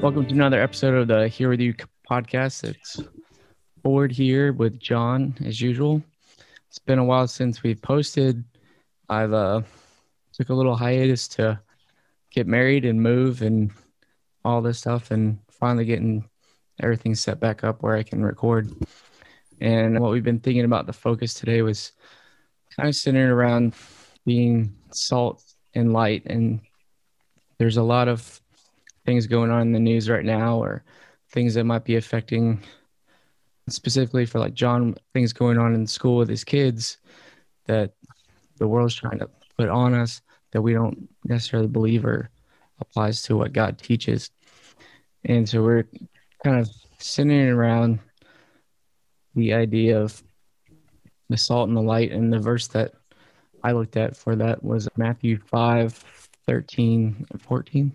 Welcome to another episode of the Here With You podcast. It's Ford here with John, as usual. It's been a while since we've posted. I've uh, took a little hiatus to get married and move and all this stuff, and finally getting everything set back up where I can record. And what we've been thinking about the focus today was kind of centered around being salt and light. And there's a lot of things going on in the news right now, or things that might be affecting specifically for like John, things going on in school with his kids that the world's trying to put on us that we don't necessarily believe or applies to what God teaches. And so we're kind of centering around the idea of the salt and the light. And the verse that I looked at for that was Matthew 5 13 and 14.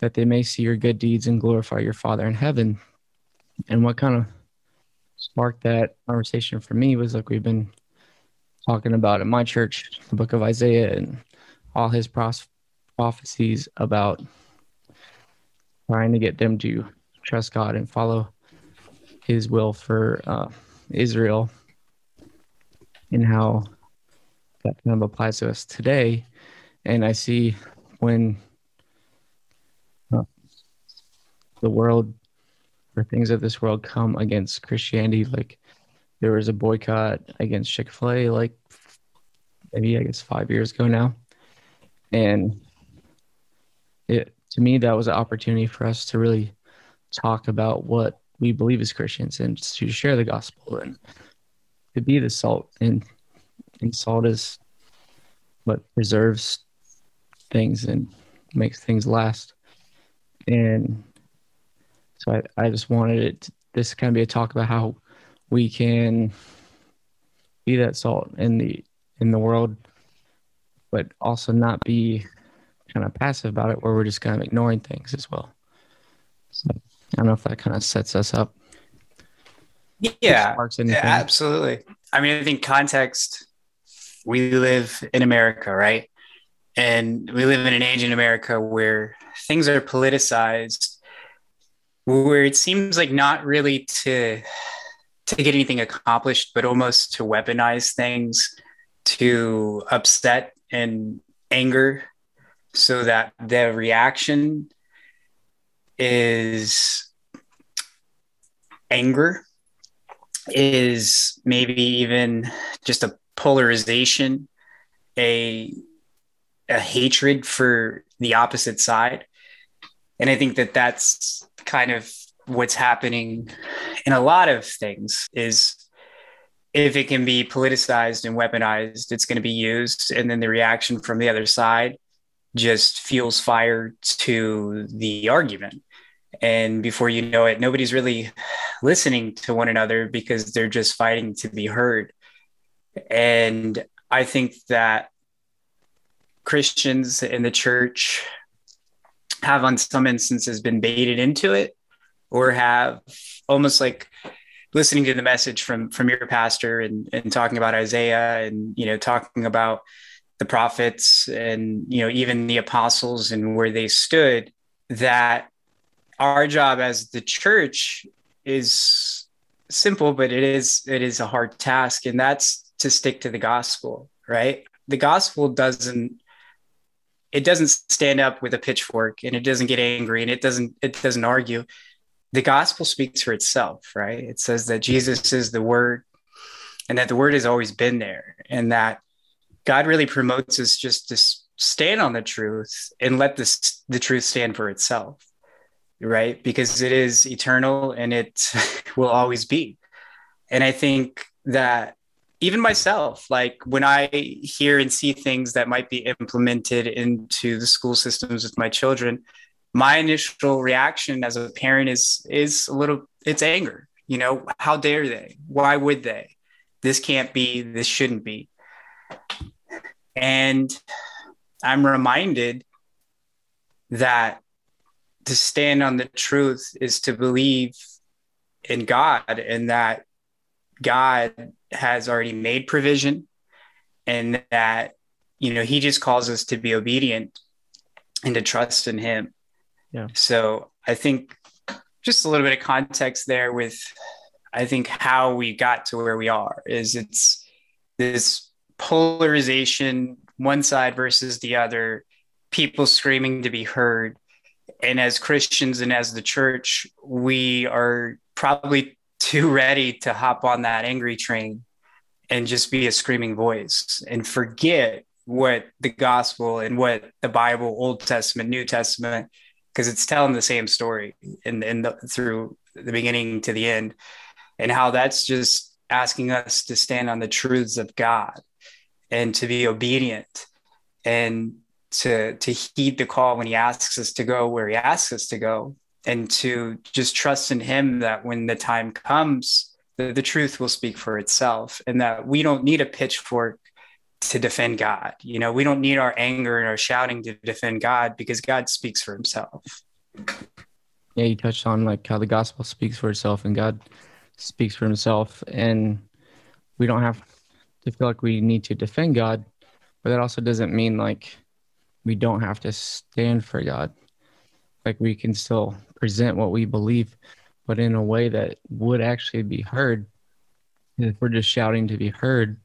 that they may see your good deeds and glorify your Father in heaven. And what kind of sparked that conversation for me was like we've been talking about in my church, the book of Isaiah and all his pros- prophecies about trying to get them to trust God and follow his will for uh, Israel and how that kind of applies to us today. And I see when uh, the world or things of this world come against Christianity, like there was a boycott against Chick fil A, like maybe I guess five years ago now. And it to me that was an opportunity for us to really talk about what we believe as Christians and to share the gospel and to be the salt and and salt is what preserves things and makes things last. And so I, I just wanted it to, this kind of be a talk about how we can be that salt in the in the world, but also not be kind of passive about it where we're just kind of ignoring things as well. So I don't know if that kind of sets us up. Yeah, absolutely. I mean, I think context, we live in America, right? And we live in an age in America where things are politicized, where it seems like not really to to get anything accomplished, but almost to weaponize things to upset and anger so that the reaction is anger is maybe even just a polarization a a hatred for the opposite side and i think that that's kind of what's happening in a lot of things is if it can be politicized and weaponized it's going to be used and then the reaction from the other side just fuels fire to the argument. And before you know it, nobody's really listening to one another because they're just fighting to be heard. And I think that Christians in the church have, on some instances, been baited into it or have almost like listening to the message from from your pastor and, and talking about Isaiah and you know talking about the prophets and you know even the apostles and where they stood that our job as the church is simple but it is it is a hard task. And that's to stick to the gospel right? The gospel doesn't it doesn't stand up with a pitchfork and it doesn't get angry and it doesn't it doesn't argue the gospel speaks for itself right it says that jesus is the word and that the word has always been there and that God really promotes us just to stand on the truth and let this the truth stand for itself, right? Because it is eternal and it will always be. And I think that even myself, like when I hear and see things that might be implemented into the school systems with my children, my initial reaction as a parent is is a little it's anger. You know how dare they? Why would they? This can't be this shouldn't be. And i'm reminded that to stand on the truth is to believe in god and that god has already made provision and that you know he just calls us to be obedient and to trust in him yeah. So I think just a little bit of context there with I think how we got to where we are is it's this polarization, one side versus the other, people screaming to be heard. And as Christians and as the church, we are probably too ready to hop on that angry train and just be a screaming voice and forget what the gospel and what the Bible, Old Testament, New Testament, because it's telling the same story in, in the, through the beginning to the end and how that's just asking us to stand on the truths of god and to be obedient and to to heed the call when he asks us to go where he asks us to go and to just trust in him that when the time comes the, the truth will speak for itself and that we don't need a pitchfork to defend God. You know, we don't need our anger and our shouting to defend God because God speaks for himself. Yeah, you touched on like how the gospel speaks for itself and God speaks for himself. And we don't have to feel like we need to defend God, but that also doesn't mean like we don't have to stand for God. Like we can still present what we believe, but in a way that would actually be heard. If we're just shouting to be heard,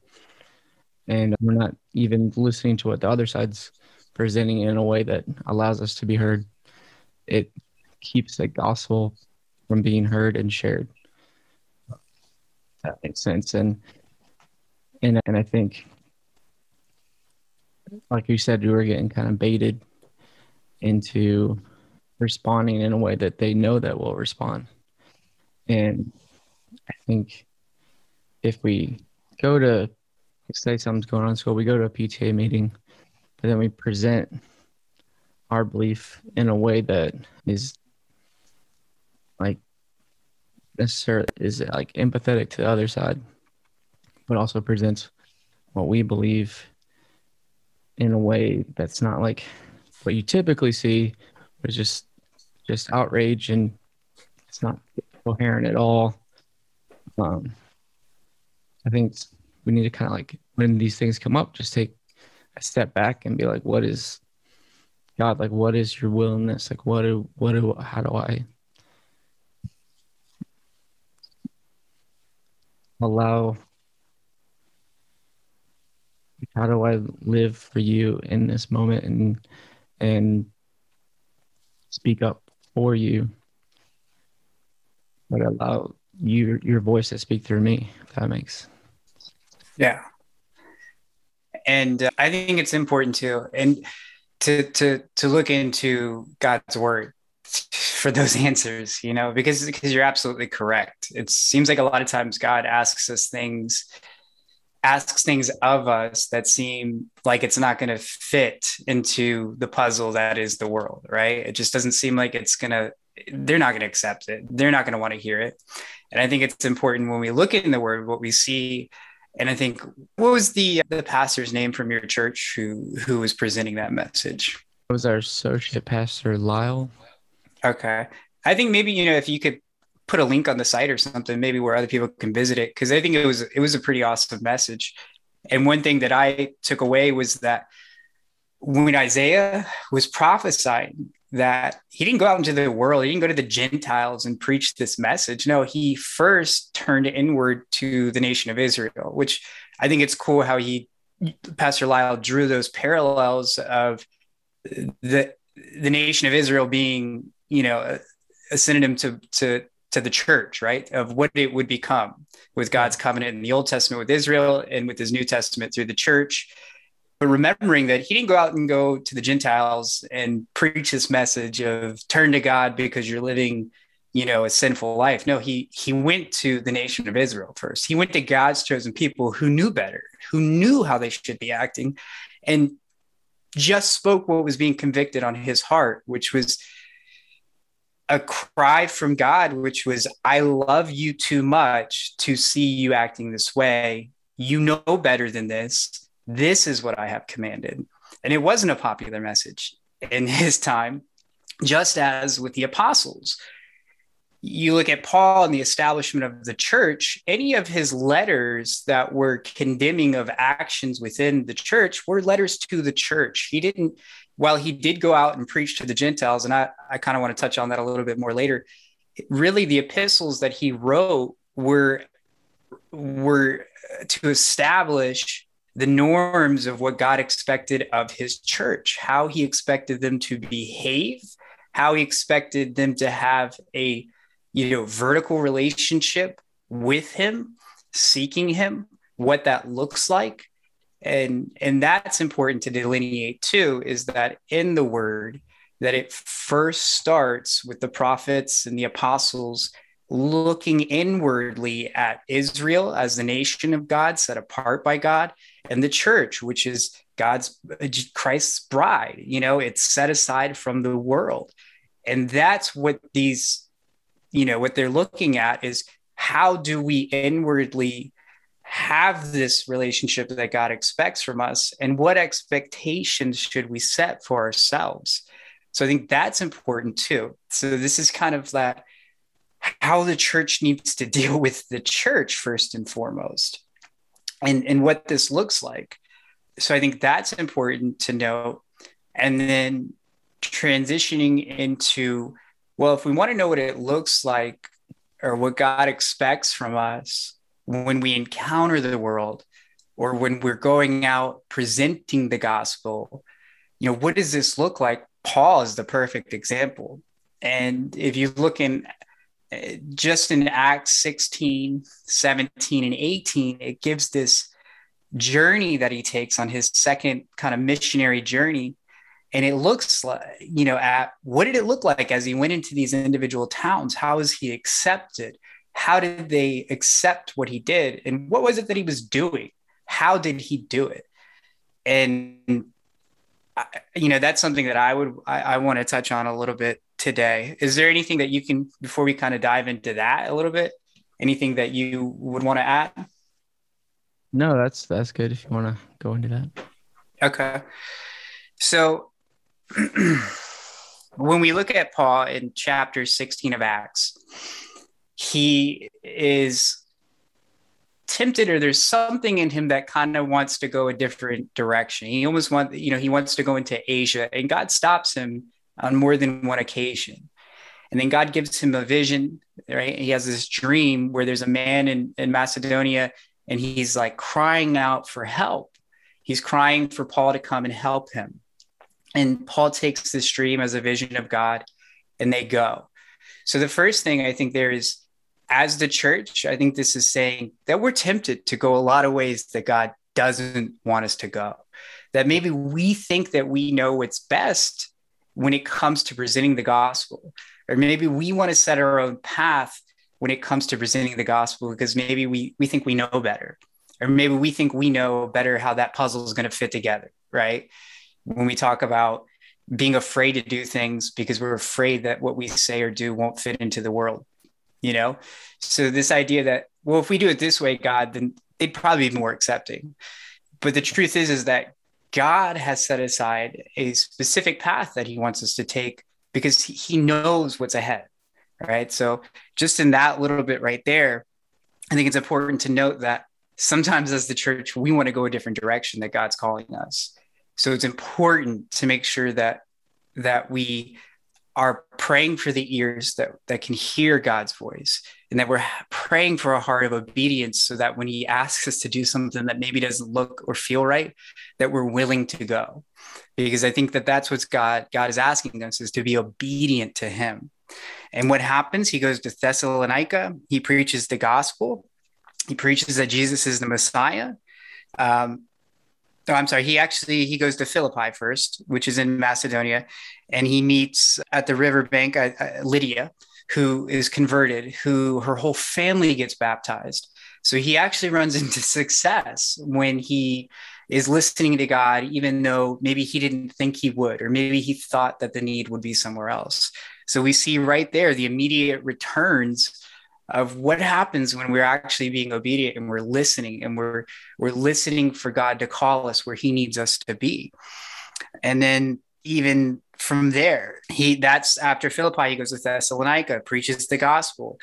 and we're not even listening to what the other side's presenting in a way that allows us to be heard it keeps the gospel from being heard and shared that makes sense and and and i think like you said we were getting kind of baited into responding in a way that they know that will respond. And i think if we go to say something's going on in school, we go to a PTA meeting, but then we present our belief in a way that is like necessarily is like empathetic to the other side, but also presents what we believe in a way that's not like what you typically see, but it's just just outrage and it's not coherent at all. Um, I think we need to kind of like when these things come up, just take a step back and be like, what is God like? What is your willingness? Like, what do what do how do I allow? How do I live for you in this moment and and speak up for you, but allow your your voice to speak through me? If that makes yeah. And uh, I think it's important too, and to to to look into God's word for those answers, you know, because because you're absolutely correct. It seems like a lot of times God asks us things asks things of us that seem like it's not going to fit into the puzzle that is the world, right? It just doesn't seem like it's going to they're not going to accept it. They're not going to want to hear it. And I think it's important when we look in the word what we see and I think what was the uh, the pastor's name from your church who who was presenting that message? It was our associate pastor Lyle. Okay, I think maybe you know if you could put a link on the site or something, maybe where other people can visit it, because I think it was it was a pretty awesome message. And one thing that I took away was that when Isaiah was prophesying that he didn't go out into the world, he didn't go to the Gentiles and preach this message. No, he first turned inward to the nation of Israel, which I think it's cool how he, Pastor Lyle, drew those parallels of the the nation of Israel being, you know, a, a synonym to to to the church, right? Of what it would become with God's covenant in the Old Testament with Israel and with his New Testament through the church but remembering that he didn't go out and go to the Gentiles and preach this message of turn to God because you're living, you know, a sinful life. No, he he went to the nation of Israel first. He went to God's chosen people who knew better, who knew how they should be acting, and just spoke what was being convicted on his heart, which was a cry from God, which was, I love you too much to see you acting this way. You know better than this. This is what I have commanded. And it wasn't a popular message in his time, just as with the apostles. You look at Paul and the establishment of the church, any of his letters that were condemning of actions within the church were letters to the church. He didn't while he did go out and preach to the Gentiles, and I, I kind of want to touch on that a little bit more later, really the epistles that he wrote were were to establish the norms of what God expected of his church, how he expected them to behave, how he expected them to have a you know vertical relationship with him, seeking him, what that looks like and and that's important to delineate too is that in the word that it first starts with the prophets and the apostles looking inwardly at Israel as the nation of God set apart by God and the church which is God's Christ's bride you know it's set aside from the world. And that's what these you know what they're looking at is how do we inwardly have this relationship that God expects from us and what expectations should we set for ourselves. So I think that's important too. So this is kind of that how the church needs to deal with the church first and foremost and and what this looks like. So I think that's important to know and then transitioning into well if we want to know what it looks like or what God expects from us when we encounter the world or when we're going out presenting the gospel, you know, what does this look like? Paul is the perfect example. And if you look in uh, just in Acts 16, 17, and 18, it gives this journey that he takes on his second kind of missionary journey. And it looks like, you know, at what did it look like as he went into these individual towns? How was he accepted? How did they accept what he did? And what was it that he was doing? How did he do it? And you know that's something that i would I, I want to touch on a little bit today. Is there anything that you can before we kind of dive into that a little bit anything that you would want to add? No that's that's good if you want to go into that. Okay. So when we look at paul in chapter 16 of acts he is tempted or there's something in him that kind of wants to go a different direction. He almost wants, you know, he wants to go into Asia and God stops him on more than one occasion. And then God gives him a vision, right? He has this dream where there's a man in, in Macedonia and he's like crying out for help. He's crying for Paul to come and help him. And Paul takes this dream as a vision of God and they go. So the first thing I think there is as the church, I think this is saying that we're tempted to go a lot of ways that God doesn't want us to go. That maybe we think that we know what's best when it comes to presenting the gospel, or maybe we want to set our own path when it comes to presenting the gospel because maybe we, we think we know better, or maybe we think we know better how that puzzle is going to fit together, right? When we talk about being afraid to do things because we're afraid that what we say or do won't fit into the world you know? So this idea that well if we do it this way god then they'd probably be more accepting. But the truth is is that god has set aside a specific path that he wants us to take because he knows what's ahead right? So just in that little bit right there i think it's important to note that sometimes as the church we want to go a different direction that god's calling us. So it's important to make sure that that we are praying for the ears that, that can hear God's voice and that we're praying for a heart of obedience so that when he asks us to do something that maybe doesn't look or feel right that we're willing to go. Because I think that that's what God God is asking us is to be obedient to him. And what happens he goes to Thessalonica he preaches the gospel he preaches that Jesus is the Messiah. Um, Oh, I'm sorry. He actually he goes to Philippi first, which is in Macedonia, and he meets at the riverbank uh, uh, Lydia, who is converted, who her whole family gets baptized. So he actually runs into success when he is listening to God, even though maybe he didn't think he would, or maybe he thought that the need would be somewhere else. So we see right there the immediate returns of what happens when we're actually being obedient and we're listening and we're we're listening for God to call us where he needs us to be. And then even from there, he that's after Philippi, he goes to Thessalonica, preaches the gospel.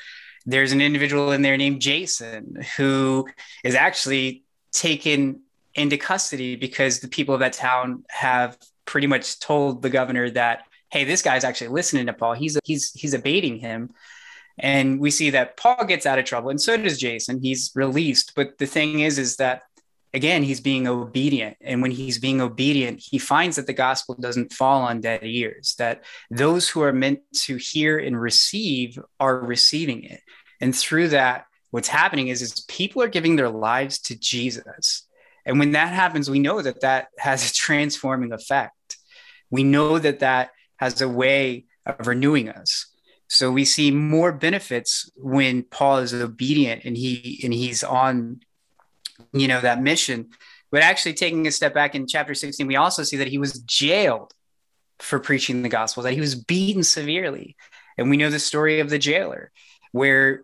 There's an individual in there named Jason who is actually taken into custody because the people of that town have pretty much told the governor that, hey, this guy's actually listening to Paul. He's he's he's abating him. And we see that Paul gets out of trouble, and so does Jason. He's released. But the thing is, is that again, he's being obedient. And when he's being obedient, he finds that the gospel doesn't fall on dead ears, that those who are meant to hear and receive are receiving it. And through that, what's happening is, is people are giving their lives to Jesus. And when that happens, we know that that has a transforming effect. We know that that has a way of renewing us. So we see more benefits when Paul is obedient and he and he's on you know, that mission. But actually, taking a step back in chapter 16, we also see that he was jailed for preaching the gospel, that he was beaten severely. And we know the story of the jailer, where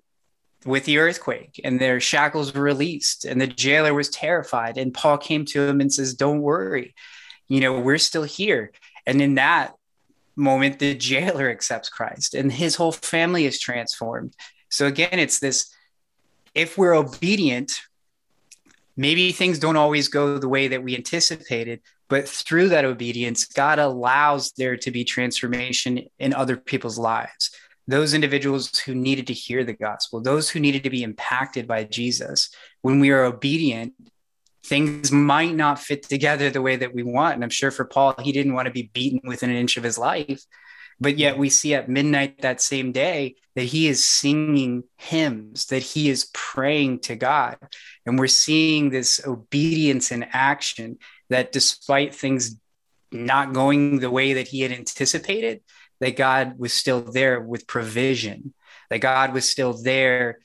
with the earthquake and their shackles were released, and the jailer was terrified. And Paul came to him and says, Don't worry, you know, we're still here. And in that moment, the jailer accepts Christ and his whole family is transformed. So again, it's this if we're obedient, maybe things don't always go the way that we anticipated, but through that obedience, God allows there to be transformation in other people's lives. Those individuals who needed to hear the gospel, those who needed to be impacted by Jesus. When we are obedient, things might not fit together the way that we want. And I'm sure for Paul, he didn't want to be beaten within an inch of his life. But yet we see at midnight that same day that he is singing hymns, that he is praying to God. And we're seeing this obedience in action that despite things not going the way that he had anticipated, that God was still there with provision, that God was still there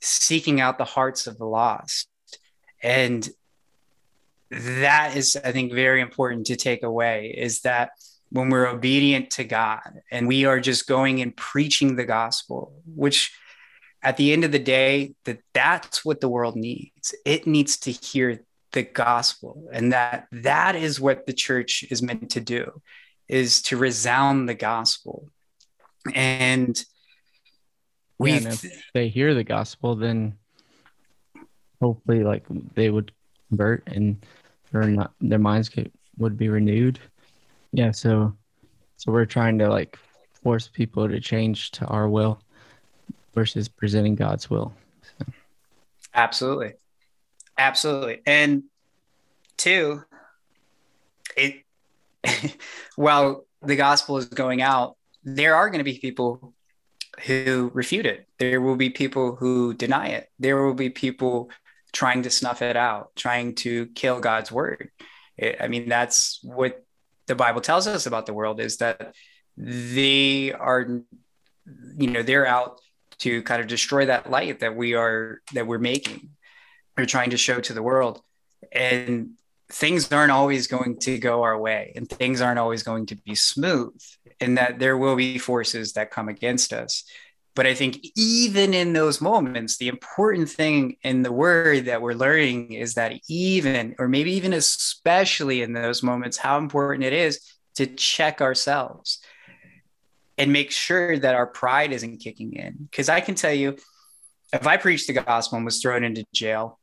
seeking out the hearts of the lost. And that is, I think, very important to take away is that when we're obedient to God and we are just going and preaching the gospel, which at the end of the day, that that's what the world needs. It needs to hear the gospel and that that is what the church is meant to do is to resound the gospel. And we yeah, if they hear the gospel, then hopefully like they would convert and their not their minds would be renewed yeah, so so we're trying to like force people to change to our will versus presenting God's will. So. Absolutely. Absolutely. And two, it while the gospel is going out, there are going to be people who refute it. There will be people who deny it. There will be people trying to snuff it out, trying to kill God's word. It, I mean, that's what the Bible tells us about the world is that they are, you know, they're out to kind of destroy that light that we are that we're making. We're trying to show to the world, and things aren't always going to go our way, and things aren't always going to be smooth, and that there will be forces that come against us. But I think even in those moments, the important thing in the word that we're learning is that even, or maybe even especially in those moments, how important it is to check ourselves and make sure that our pride isn't kicking in. Because I can tell you, if I preached the gospel and was thrown into jail,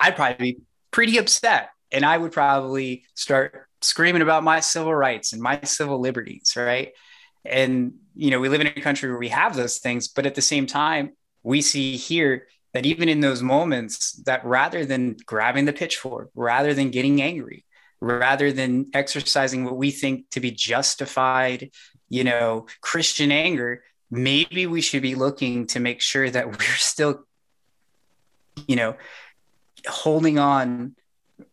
I'd probably be pretty upset. And I would probably start screaming about my civil rights and my civil liberties, right? And, you know, we live in a country where we have those things, but at the same time, we see here that even in those moments, that rather than grabbing the pitchfork, rather than getting angry, rather than exercising what we think to be justified, you know, Christian anger, maybe we should be looking to make sure that we're still, you know, holding on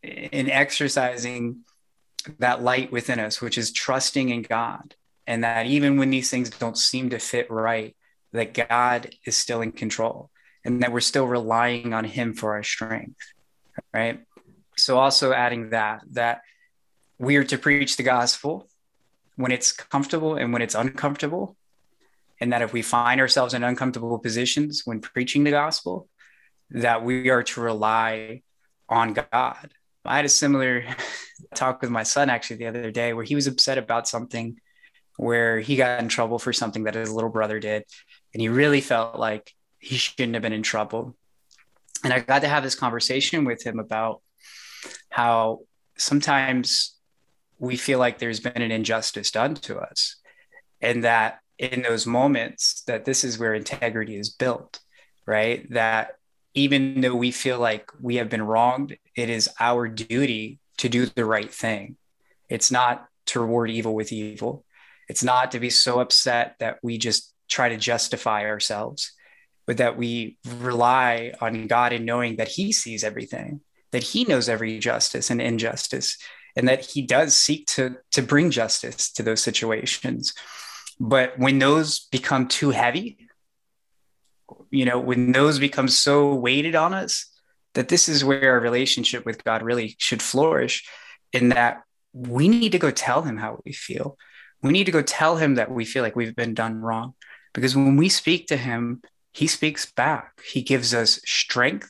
and exercising that light within us, which is trusting in God and that even when these things don't seem to fit right, that God is still in control and that we're still relying on Him for our strength, right? So, also adding that, that we are to preach the gospel when it's comfortable and when it's uncomfortable. And that if we find ourselves in uncomfortable positions when preaching the gospel, that we are to rely on God. I had a similar talk with my son actually the other day where he was upset about something where he got in trouble for something that his little brother did. And he really felt like he shouldn't have been in trouble. And I got to have this conversation with him about how sometimes we feel like there's been an injustice done to us and that in those moments that this is where integrity is built right that even though we feel like we have been wronged, it is our duty to do the right thing. It's not to reward evil with evil. It's not to be so upset that we just try to justify ourselves, but that we rely on God in knowing that He sees everything, that He knows every justice and injustice, and that He does seek to, to bring justice to those situations. But when those become too heavy, you know, when those become so weighted on us, that this is where our relationship with God really should flourish in that we need to go tell him how we feel. We need to go tell him that we feel like we've been done wrong. Because when we speak to him, he speaks back. He gives us strength.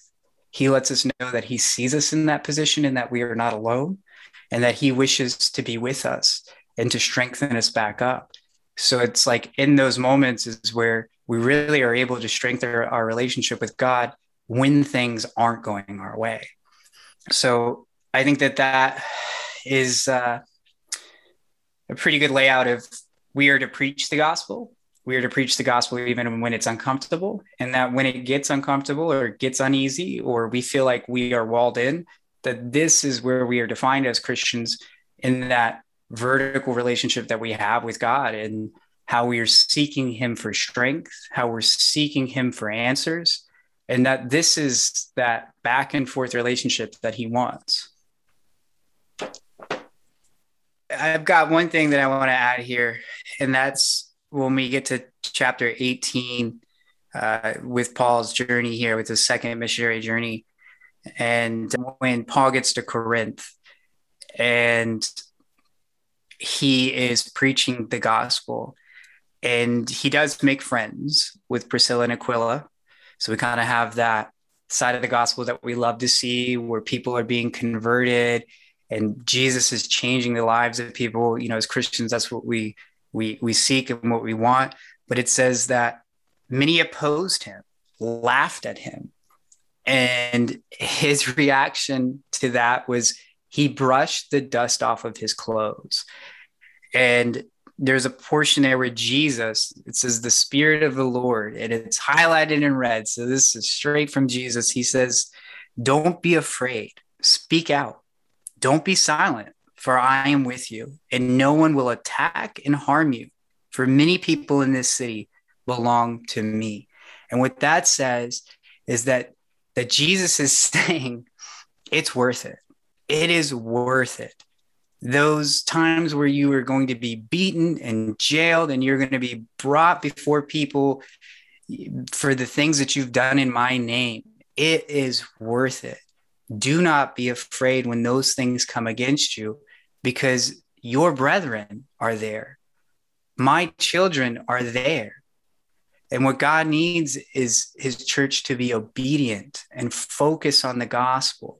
He lets us know that he sees us in that position and that we are not alone and that he wishes to be with us and to strengthen us back up. So it's like in those moments is where we really are able to strengthen our, relationship with God when things aren't going our way. So I think that that is uh, a pretty good layout of we are to preach the gospel. We are to preach the gospel even when it's uncomfortable, and that when it gets uncomfortable or gets uneasy, or we feel like we are walled in, that this is where we are defined as Christians in that vertical relationship that we have with God and how we are seeking him for strength, how we're seeking him for answers, and that this is that back and forth relationship that he wants. I've got one thing that I want to add here, and that's when we get to chapter 18 uh, with Paul's journey here, with his second missionary journey. And when Paul gets to Corinth and he is preaching the gospel, and he does make friends with Priscilla and Aquila. So we kind of have that side of the gospel that we love to see where people are being converted and Jesus is changing the lives of people. You know, as Christians, that's what we we we seek and what we want. But it says that many opposed him, laughed at him. And his reaction to that was he brushed the dust off of his clothes. And there's a portion there where Jesus, it says the Spirit of the Lord, and it's highlighted in red. So this is straight from Jesus. He says, Don't be afraid, speak out, don't be silent, for I am with you, and no one will attack and harm you. For many people in this city belong to me. And what that says is that that Jesus is saying it's worth it. It is worth it those times where you are going to be beaten and jailed and you're going to be brought before people for the things that you've done in my name, it is worth it. Do not be afraid when those things come against you because your brethren are there. My children are there. And what God needs is his church to be obedient and focus on the gospel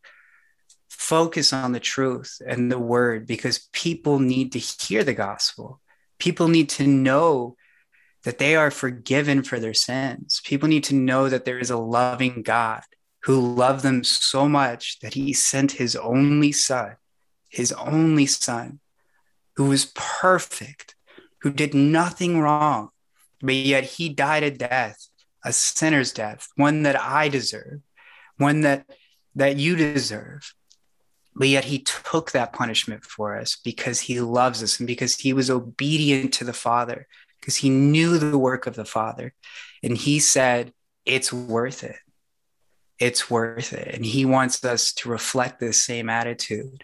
focus on the truth and the word because people need to hear the gospel. People need to know that they are forgiven for their sins. People need to know that there is a loving God who loved them so much that he sent his only son, his only son, who was perfect, who did nothing wrong, but yet he died a death, a sinner's death, one that I deserve, one that that you deserve but yet he took that punishment for us because he loves us and because he was obedient to the Father, because he knew the work of the Father. And he said, It's worth it. It's worth it. And he wants us to reflect this same attitude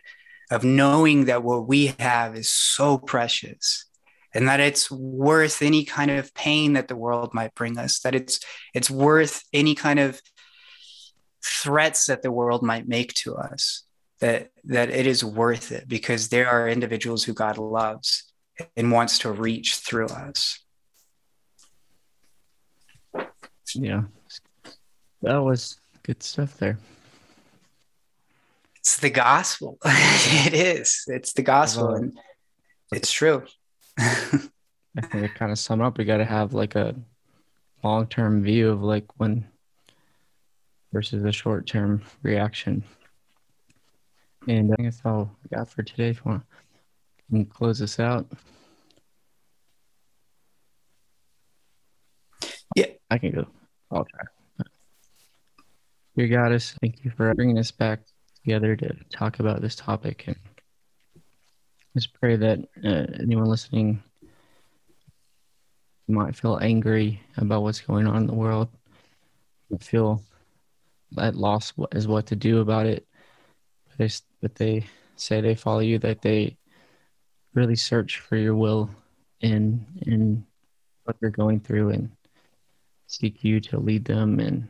of knowing that what we have is so precious and that it's worth any kind of pain that the world might bring us that it's it's worth any kind of threats that the world might make to us that that it is worth it because there are individuals who God loves and wants to reach through us. Yeah. That was good stuff there. It's the gospel. it is. It's the gospel. And it's true. I think it kind of sum up. We got to have like a long term view of like when versus a short term reaction. And I think that's all we got for today. If you want to close this out. Yeah. I can go. I'll try. Dear Goddess, thank you for bringing us back together to talk about this topic. And just pray that uh, anyone listening might feel angry about what's going on in the world, feel at loss as what to do about it. But they, but they say they follow you, that they really search for your will in in what they're going through and seek you to lead them and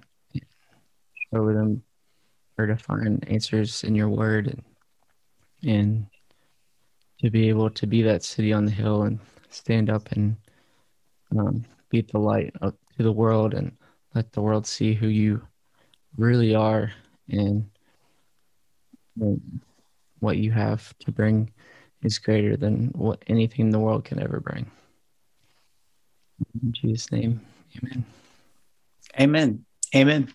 show them where to find answers in your word and, and to be able to be that city on the hill and stand up and um, be the light to the world and let the world see who you really are and, and what you have to bring is greater than what anything the world can ever bring. In Jesus' name, amen. Amen. Amen.